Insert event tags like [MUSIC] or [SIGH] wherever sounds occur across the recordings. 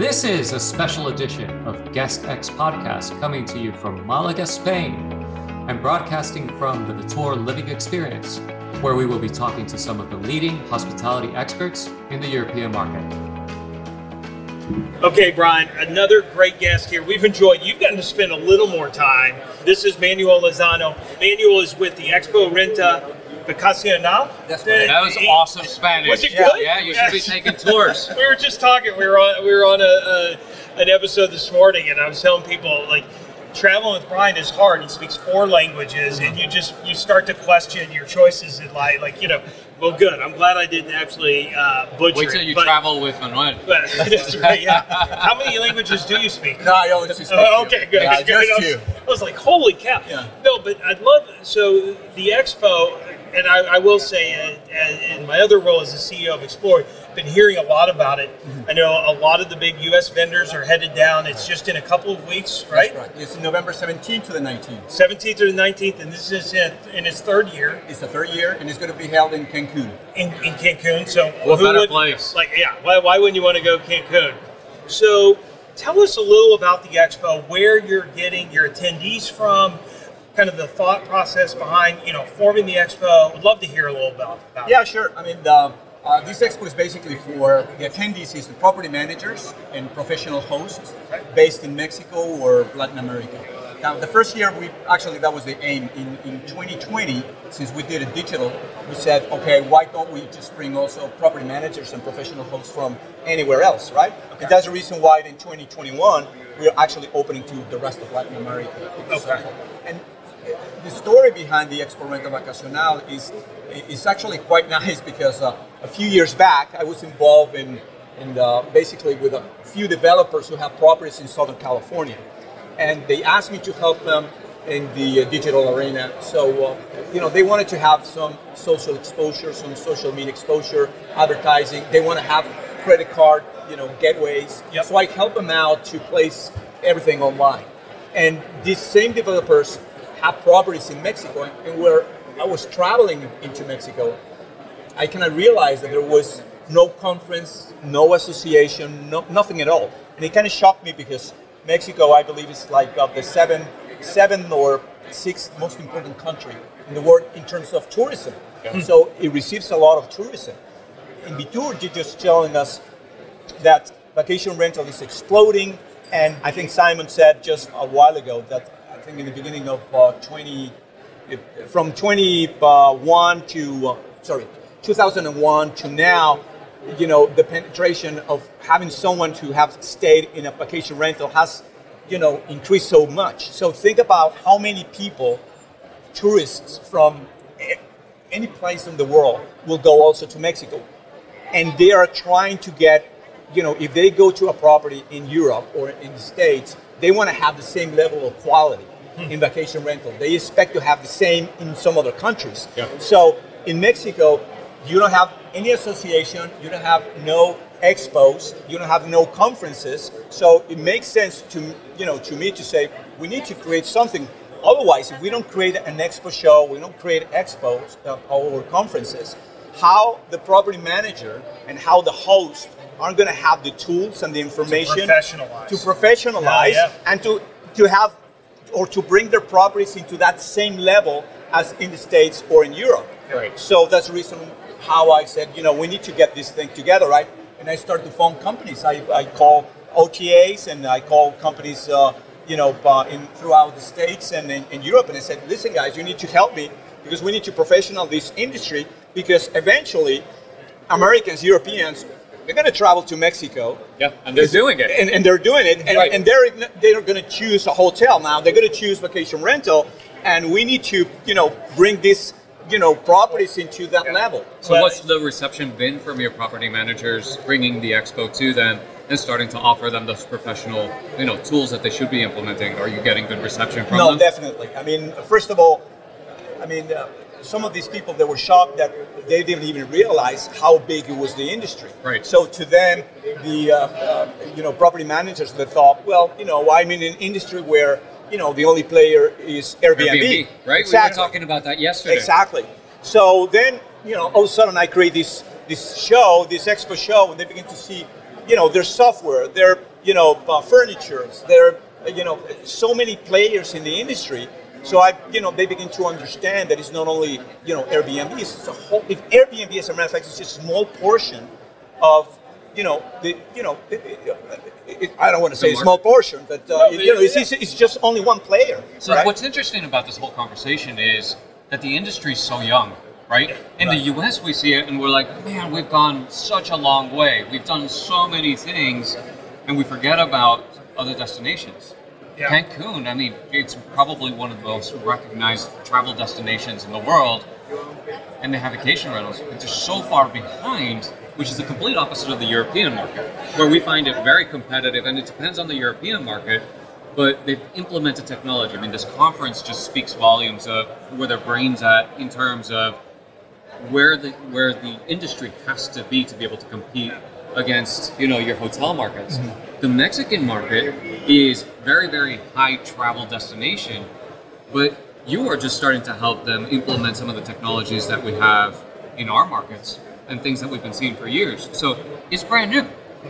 This is a special edition of Guest X Podcast coming to you from Malaga, Spain, and broadcasting from the Vitor Living Experience, where we will be talking to some of the leading hospitality experts in the European market. Okay, Brian, another great guest here. We've enjoyed, you've gotten to spend a little more time. This is Manuel Lozano. Manuel is with the Expo Renta Vacacional. That's right. That was awesome Spanish. Was it yeah, good? yeah, you should be taking tours. [LAUGHS] we were just talking. We were on. We were on a, a an episode this morning, and I was telling people like traveling with Brian is hard. He speaks four languages, and you just you start to question your choices in life. Like you know, well, good. I'm glad I didn't actually uh, butcher Wait till you but, travel with Manuel. [LAUGHS] But right. Yeah. How many languages do you speak? No, I always just [LAUGHS] Oh, okay, good. Yeah, good. just I, was, you. I was like, holy cow. Yeah. No, but I'd love so the expo, and I, I will say, uh, in my other role as the CEO of Explore, been hearing a lot about it. Mm-hmm. I know a lot of the big U.S. vendors are headed down. It's just in a couple of weeks, right? That's right. It's November 17th to the 19th. 17th to the 19th, and this is in, in its third year It's the third year, and it's going to be held in Cancun. in, in Cancun. So What who better would- place? Like, yeah, why, why wouldn't you want to go Cancun? So tell us a little about the expo, where you're getting your attendees from, kind of the thought process behind, you know, forming the expo. Would love to hear a little about, about Yeah, sure. I mean, uh, uh, this expo is basically for the attendees is the property managers and professional hosts based in Mexico or Latin America. Now, the first year we actually that was the aim. In, in 2020, since we did it digital, we said, okay, why don't we just bring also property managers and professional hosts from anywhere else, right? And that's the reason why in 2021 we're actually opening to the rest of Latin America. Okay. And the story behind the Expo Renta Vacacional is is actually quite nice because uh, a few years back I was involved in in the, basically with a few developers who have properties in Southern California, and they asked me to help them in the uh, digital arena. So uh, you know they wanted to have some social exposure, some social media exposure, advertising. They want to have credit card you know gateways. Yep. So I help them out to place everything online. And these same developers have properties in Mexico, and where I was traveling into Mexico, I kind of realized that there was no conference, no association, no, nothing at all. And it kind of shocked me because Mexico, I believe, is like of the seven, seven or sixth most important country in the world in terms of tourism. So it receives a lot of tourism. In Bitur, you're just telling us that vacation rental is exploding, and I think Simon said just a while ago that think in the beginning of uh, 20, from 21 to uh, sorry, 2001 to now, you know, the penetration of having someone to have stayed in a vacation rental has, you know, increased so much. So think about how many people, tourists from any place in the world, will go also to Mexico and they are trying to get, you know, if they go to a property in Europe or in the States, they want to have the same level of quality in vacation rental. They expect to have the same in some other countries. Yeah. So in Mexico, you don't have any association, you don't have no expos, you don't have no conferences. So it makes sense to you know to me to say we need to create something. Otherwise, if we don't create an expo show, we don't create expos uh, or conferences, how the property manager and how the host aren't going to have the tools and the information professionalize. to professionalize Yeah, yeah. and to to have or to bring their properties into that same level as in the states or in Europe. Right. So that's the reason how I said, you know, we need to get this thing together, right? And I started to phone companies. I, I call OTAs and I call companies, uh, you know, uh, in throughout the states and in, in Europe. And I said, listen, guys, you need to help me because we need to professional this industry because eventually Americans, Europeans, they're going to travel to Mexico Yeah, and they're doing it. and, and they're doing it, and, Right. and they're they're going to choose a hotel now. They're going to choose vacation rental, and we need to you know bring this you know properties into that level. So what's the reception been from your property managers bringing the expo to them and starting to offer them those professional, you know, tools that they should be implementing? Are you getting good reception from No, them? No, definitely. I mean, first of all, I mean, uh, some of these people they were shocked that they didn't even realize how big it was the industry. Right. So to them, the uh, uh, you know property managers they thought, well, you know, I'm in an industry where you know the only player is Airbnb. Airbnb, right? Exactly. We were talking about that yesterday. Exactly. So then, you know, all of a sudden I create this this show, this expo show, and they begin to see, you know, their software, their you know, uh, furnitures. There are, uh, you know, so many players in the industry. So I, you know, they begin to understand that it's not only, you know, Airbnb. It's a whole. If Airbnb, as a matter of fact, is just a small portion of, you know, the, you know, it, it, it, I don't want to say a small portion, but uh, No, you know, it's, it's, it's just only one player. So right? what's interesting about this whole conversation is that the industry is so young, right? In Right. the U.S., we see it and we're like, man, we've gone such a long way. We've done so many things, and we forget about other destinations. Yeah. Cancun, I mean, it's probably one of the most recognized travel destinations in the world, and they have vacation rentals, but they're so far behind, which is the complete opposite of the European market, where we find it very competitive, and it depends on the European market. But they've implemented technology. I mean, this conference just speaks volumes of where their brains at in terms of where the where the industry has to be to be able to compete against you know your hotel markets. Mm-hmm. The Mexican market is very very high travel destination, but you are just starting to help them implement some of the technologies that we have in our markets and things that we've been seeing for years. So it's brand new.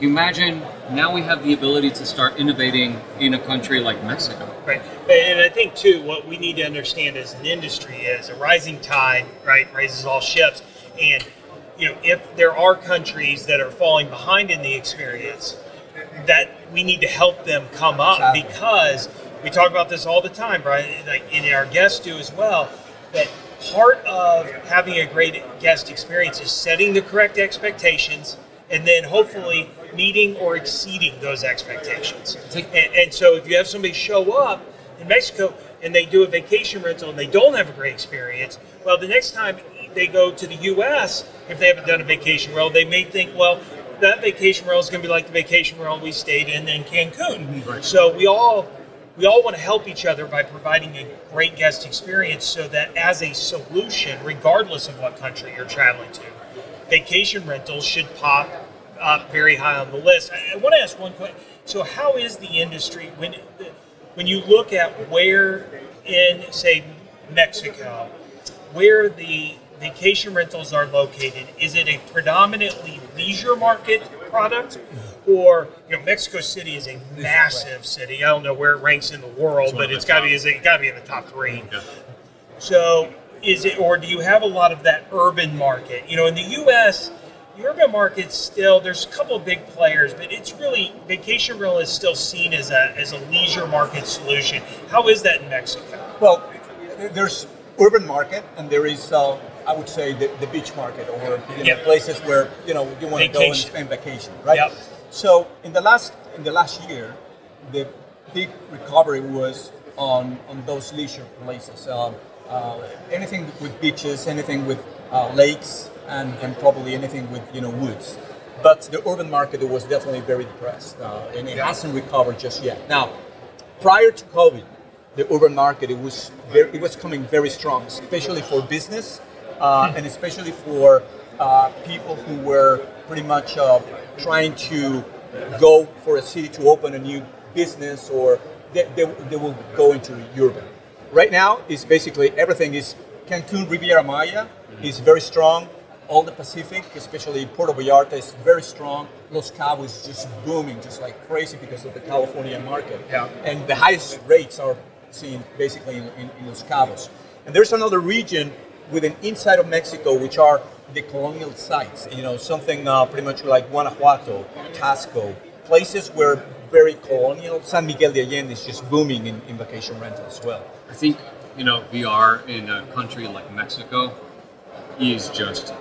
You imagine now we have the ability to start innovating in a country like Mexico. Right. And I think too, what we need to understand as an industry is a rising tide, right, raises all ships. And you know, if there are countries that are falling behind in the experience, that we need to help them come up because we talk about this all the time, right? Like and our guests do as well. That part of having a great guest experience is setting the correct expectations and then hopefully meeting or exceeding those expectations. And, and so if you have somebody show up in Mexico and they do a vacation rental and they don't have a great experience, well, the next time they go to the U.S., if they haven't done a vacation rental, they may think, well, that vacation rental is going to be like the vacation rental we stayed in in Cancun. So we all we all want to help each other by providing a great guest experience so that as a solution, regardless of what country you're traveling to, vacation rentals should pop up very high on the list. I, I want to ask one question. So, how is the industry when when you look at where in say Mexico, where the vacation rentals are located? Is it a predominantly leisure market product? Or you know, Mexico City is a massive city. I don't know where it ranks in the world, one but it's got to top. be it's got to be in the top three. Yeah. So, is it, or do you have a lot of that urban market? You know, in the U.S., the urban market still there's a couple of big players, but it's really vacation rental is still seen as a as a leisure market solution. How is that in Mexico? Well, there's urban market and there is, uh, I would say, the, the beach market or you know, Yep. places where you know you want to go and spend vacation, right? Yep. So in the last in the last year, the big recovery was on on those leisure places. Um, uh, anything with beaches, anything with uh, lakes, and, and probably anything with you know woods. But the urban market was definitely very depressed, uh, and it hasn't recovered just yet. Now, prior to COVID, the urban market it was very, it was coming very strong, especially for business, and especially for uh, people who were pretty much uh, trying to go for a city to open a new business, or they, they, they will go into urban. Right now, it's basically everything is Cancun Riviera Maya is very strong. All the Pacific, especially Puerto Vallarta, is very strong. Los Cabos is just booming, just like crazy because of the California market. Yeah. And the highest rates are seen basically in, in, in Los Cabos. And there's another region within inside of Mexico, which are the colonial sites. You know, something uh, pretty much like Guanajuato, Taxco, places where very colonial. San Miguel de Allende is just booming in, in vacation rental as well. I think you know VR in a country like Mexico is just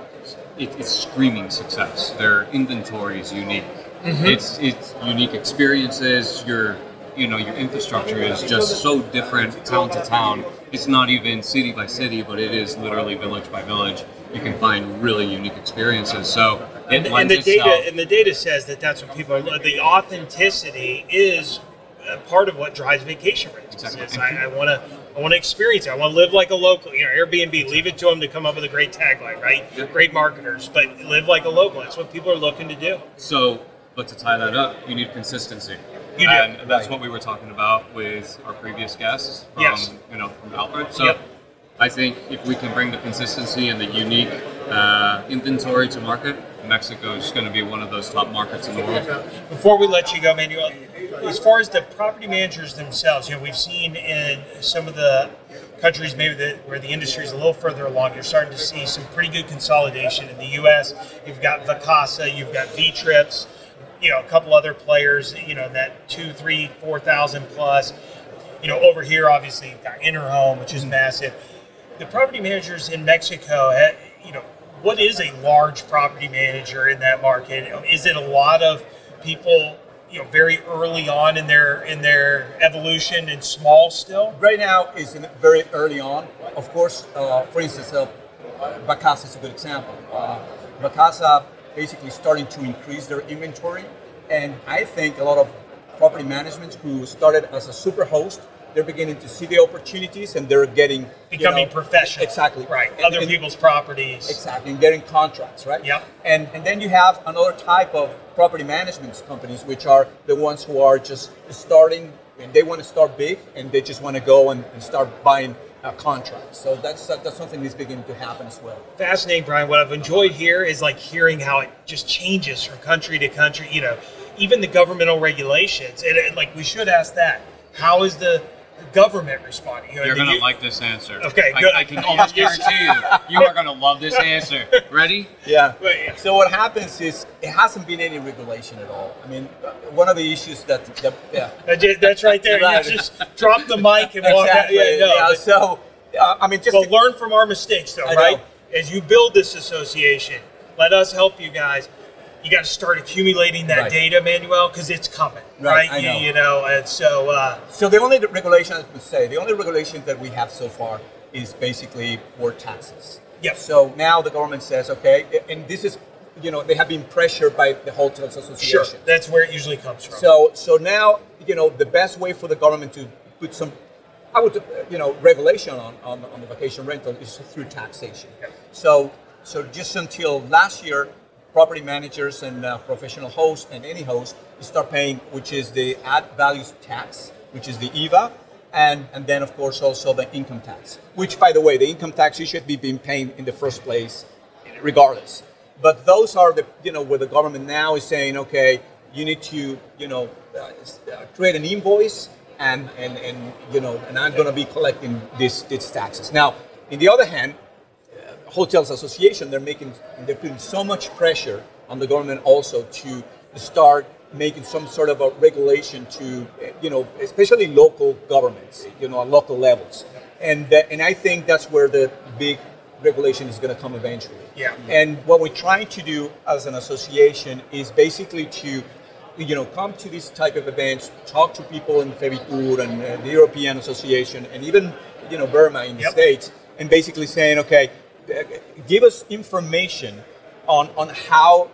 it, it's screaming success. Their inventory is unique. It's it's unique experiences. Your you know your infrastructure is just so different town to town. It's not even city by city, but it is literally village by village. You can find really unique experiences. So And, and the itself. data and the data says that that's what people are. The authenticity is part of what drives vacation rentals. Exactly. I want to. I want to experience it. I want to live like a local. You know, Airbnb. Leave it to them to come up with a great tagline, right? Yeah. Great marketers, but live like a local. That's what people are looking to do. So, but to tie that up, you need consistency. You do. And that's Right. what we were talking about with our previous guests from, Yes. you know, from Alfred. So Yep. I think if we can bring the consistency and the unique uh, inventory to market, Mexico is going to be one of those top markets in the world. Before we let you go, Manuel, as far as the property managers themselves, you know, we've seen in some of the countries maybe that where the industry is a little further along, you're starting to see some pretty good consolidation. In the U.S., you've got Vacasa, you've got V-Trips, you know, a couple other players, you know, that two, three, four thousand plus. You know, over here, obviously, you've got Interhome, which is massive. The property managers in Mexico, eh, you know, what is a large property manager in that market? Is it a lot of people, you know, very early on in their in their evolution and small still? Right now is in very early on. Of course, uh, for instance, uh, Vacasa is a good example. Uh, Vacasa basically starting to increase their inventory, and I think a lot of property management who started as a super host they're beginning to see the opportunities and they're getting becoming you know, professional. Exactly. Right. And, Other and, people's properties. Exactly. And getting contracts, right? Yep. And and then you have another type of property management companies, which are the ones who are just starting and they want to start big and they just want to go and, and start buying uh, contracts. So that's uh, that's something that's beginning to happen as well. Fascinating, Brian. What I've enjoyed here is like hearing how it just changes from country to country. You know, even the governmental regulations. And, and like we should ask that. How is the government responding? You know, You're going to U- like this answer. Okay, I, good. I can almost guarantee you, you are going to love this answer. Ready? Yeah. So what happens is it hasn't been any regulation at all. I mean, uh, one of the issues that, that yeah. That's right there. Right. You just drop the mic and walk out. Yeah, no, yeah. but- So uh, I mean, just Well, to- learn from our mistakes, though, I right? know. As you build this association, let us help you guys. You got to start accumulating that Right. data, Manuel, because it's coming, right? Right, You- know. You, know, and so uh, So the only regulation I would say, the only regulation that we have so far is basically for taxes. Yep. So now the government says, okay, and this is, you know, they have been pressured by the hotels sure, that's where it usually comes from. So so now, you know, the best way for the government to put some, I would, you know, regulation on, on, on the vacation rental is through taxation. Yep. So so just until last year, property managers and uh, professional hosts and any host start paying, which is the add values tax, which is the IVA, and and then of course also the income tax. Which, by the way, the income tax you should be being paid in the first place, regardless. But those are the you know where the government now is saying, okay, you need to you know uh, create an invoice and and and you know and I'm going to be collecting this these taxes. Now, in the other hand, hotels association they're making they're putting so much pressure on the government also to start making some sort of a regulation to you know especially local governments you know at local levels and that, and I think that's where the big regulation is going to come eventually Yeah. and what we're trying to do as an association is basically to you know come to these type of events talk to people in Fevitur and uh, the European Association and even you know VRMA in the Yep. States and basically saying, okay, give us information on, on how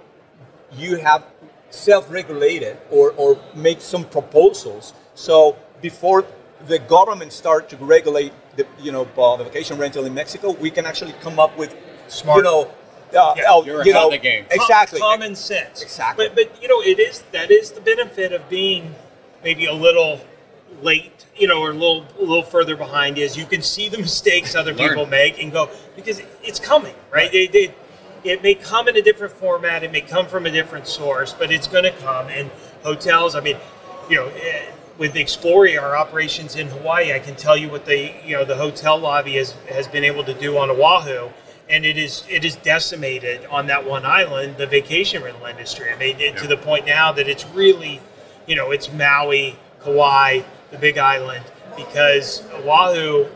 you have self-regulated or, or make some proposals. So before the government start to regulate the you know uh, the vacation rental in Mexico, we can actually come up with Smart. you know uh, Yeah, oh, you're you know the game. Com- exactly common sense. Exactly. But but you know it is that is the benefit of being maybe a little late, you know, or a little a little further behind is you can see the [LAUGHS] mistakes other Learn. people make and go because it's coming, right? It, it, it may come in a different format, it may come from a different source, but it's going to come. And hotels, I mean, you know. eh, with Exploria, our operations in Hawaii, I can tell you what the you know the hotel lobby has has been able to do on Oahu, and it is it is decimated on that one island the vacation rental industry. I mean, it, to the point now that it's really, you know, it's Maui, Kauai, the Big Island, because Oahu,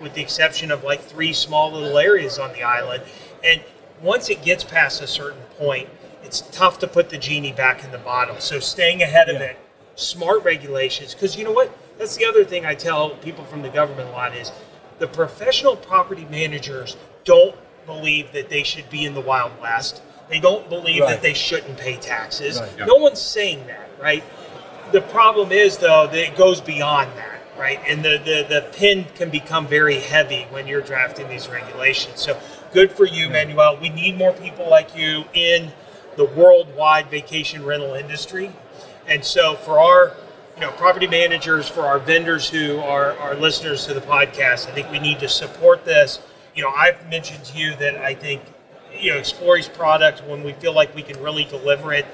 with the exception of like three small little areas on the island, and once it gets past a certain point, it's tough to put the genie back in the bottle. So staying ahead of it, smart regulations, because you know what? That's the other thing I tell people from the government a lot is the professional property managers don't believe that they should be in the Wild West. They don't believe Right. that they shouldn't pay taxes. Right. Yeah. No one's saying that, right? The problem is though that it goes beyond that, right? And the, the, the pin can become very heavy when you're drafting these regulations. So good for you, Manuel. We need more people like you in the worldwide vacation rental industry. And so for our you know property managers, for our vendors who are our listeners to the podcast, I think we need to support this. You know, I've mentioned to you that I think you know Exploria's product when we feel like we can really deliver it.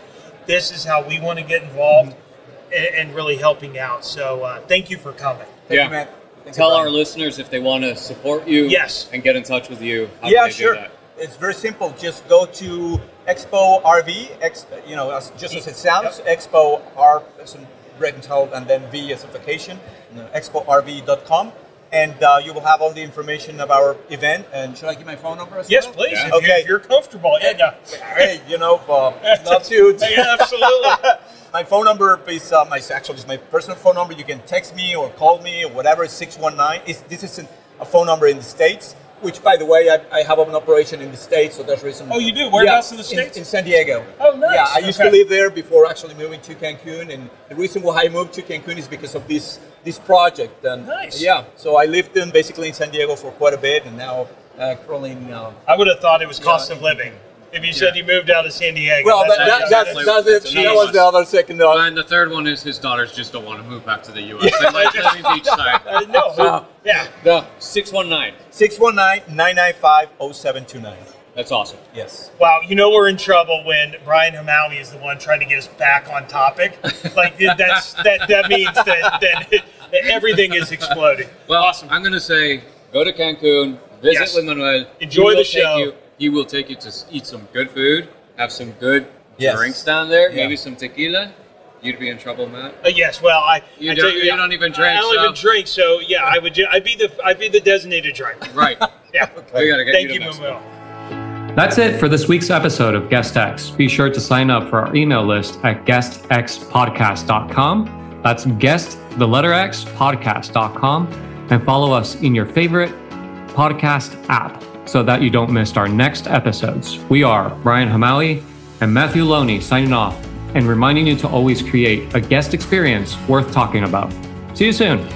This is how we want to get involved mm-hmm. And, and really helping out. So uh, thank you for coming. Thank Yeah. you, man. Thank Tell Brian. our listeners if they want to support you Yes. and get in touch with you. How yeah, sure. That? It's very simple. Just go to Expo RV, Ex, you know, as, just as it sounds. Expo R, some red and tell, and then V as a vacation. you know, ExpoRV.com, and uh, you will have all the information of our event. And should I give my phone number as Yes, well? please. Yeah. If, Okay. if you're comfortable. Yeah, yeah. Hey, you know, uh, [LAUGHS] love to. Yeah, absolutely. [LAUGHS] my phone number is uh, my actually is my personal phone number. You can text me or call me or whatever. Six one nine. This is an, a phone number in the states? Which, by the way, I, I have an operation in the states, so there's reason. Oh, you do? Whereabouts in the States? In, San Diego. Oh, nice. Yeah, I used Okay. to live there before actually moving to Cancun, and the reason why I moved to Cancun is because of this this project. And Nice. Yeah, so I lived in basically in San Diego for quite a bit, and now uh, currently in. Uh, I would have thought it was cost Yeah. of living. If you said you moved out of San Diego. well, that, That's- that, that's, exactly- that's it. that's That was the other second. And the third one is his daughters just don't want to move back to the U.S. They like living beachside. [LAUGHS] Uh, [LAUGHS] no. yeah. The 619. 619-995-0729. That's awesome. Yes. Wow, you know we're in trouble when Brian Hamawi is the one trying to get us back on topic. Like that's that that means that, that, that [LAUGHS] everything is exploding. Well, awesome. I'm going to say go to Cancun, visit Yes. with Manuel. Enjoy He will the take show. You, he will take you to eat some good food, have some good Yes. drinks down there, Yeah. maybe some tequila. You'd be in trouble, Matt. Uh, yes, well, I You I don't- tell you don't even drink, I don't so- even drink, so yeah, I would. ju- I'd be the I'd be the designated driver. [LAUGHS] Right. [LAUGHS] Yeah. We got to get Thank you you, to Mexico. Manuel. That's it for this week's episode of Guest X. Be sure to sign up for our email list at guestxpodcast.com. That's guest, the letter X, podcast.com. And follow us in your favorite podcast app so that you don't miss our next episodes. We are Brian Hamali and Matthew Loney signing off and reminding you to always create a guest experience worth talking about. See you soon.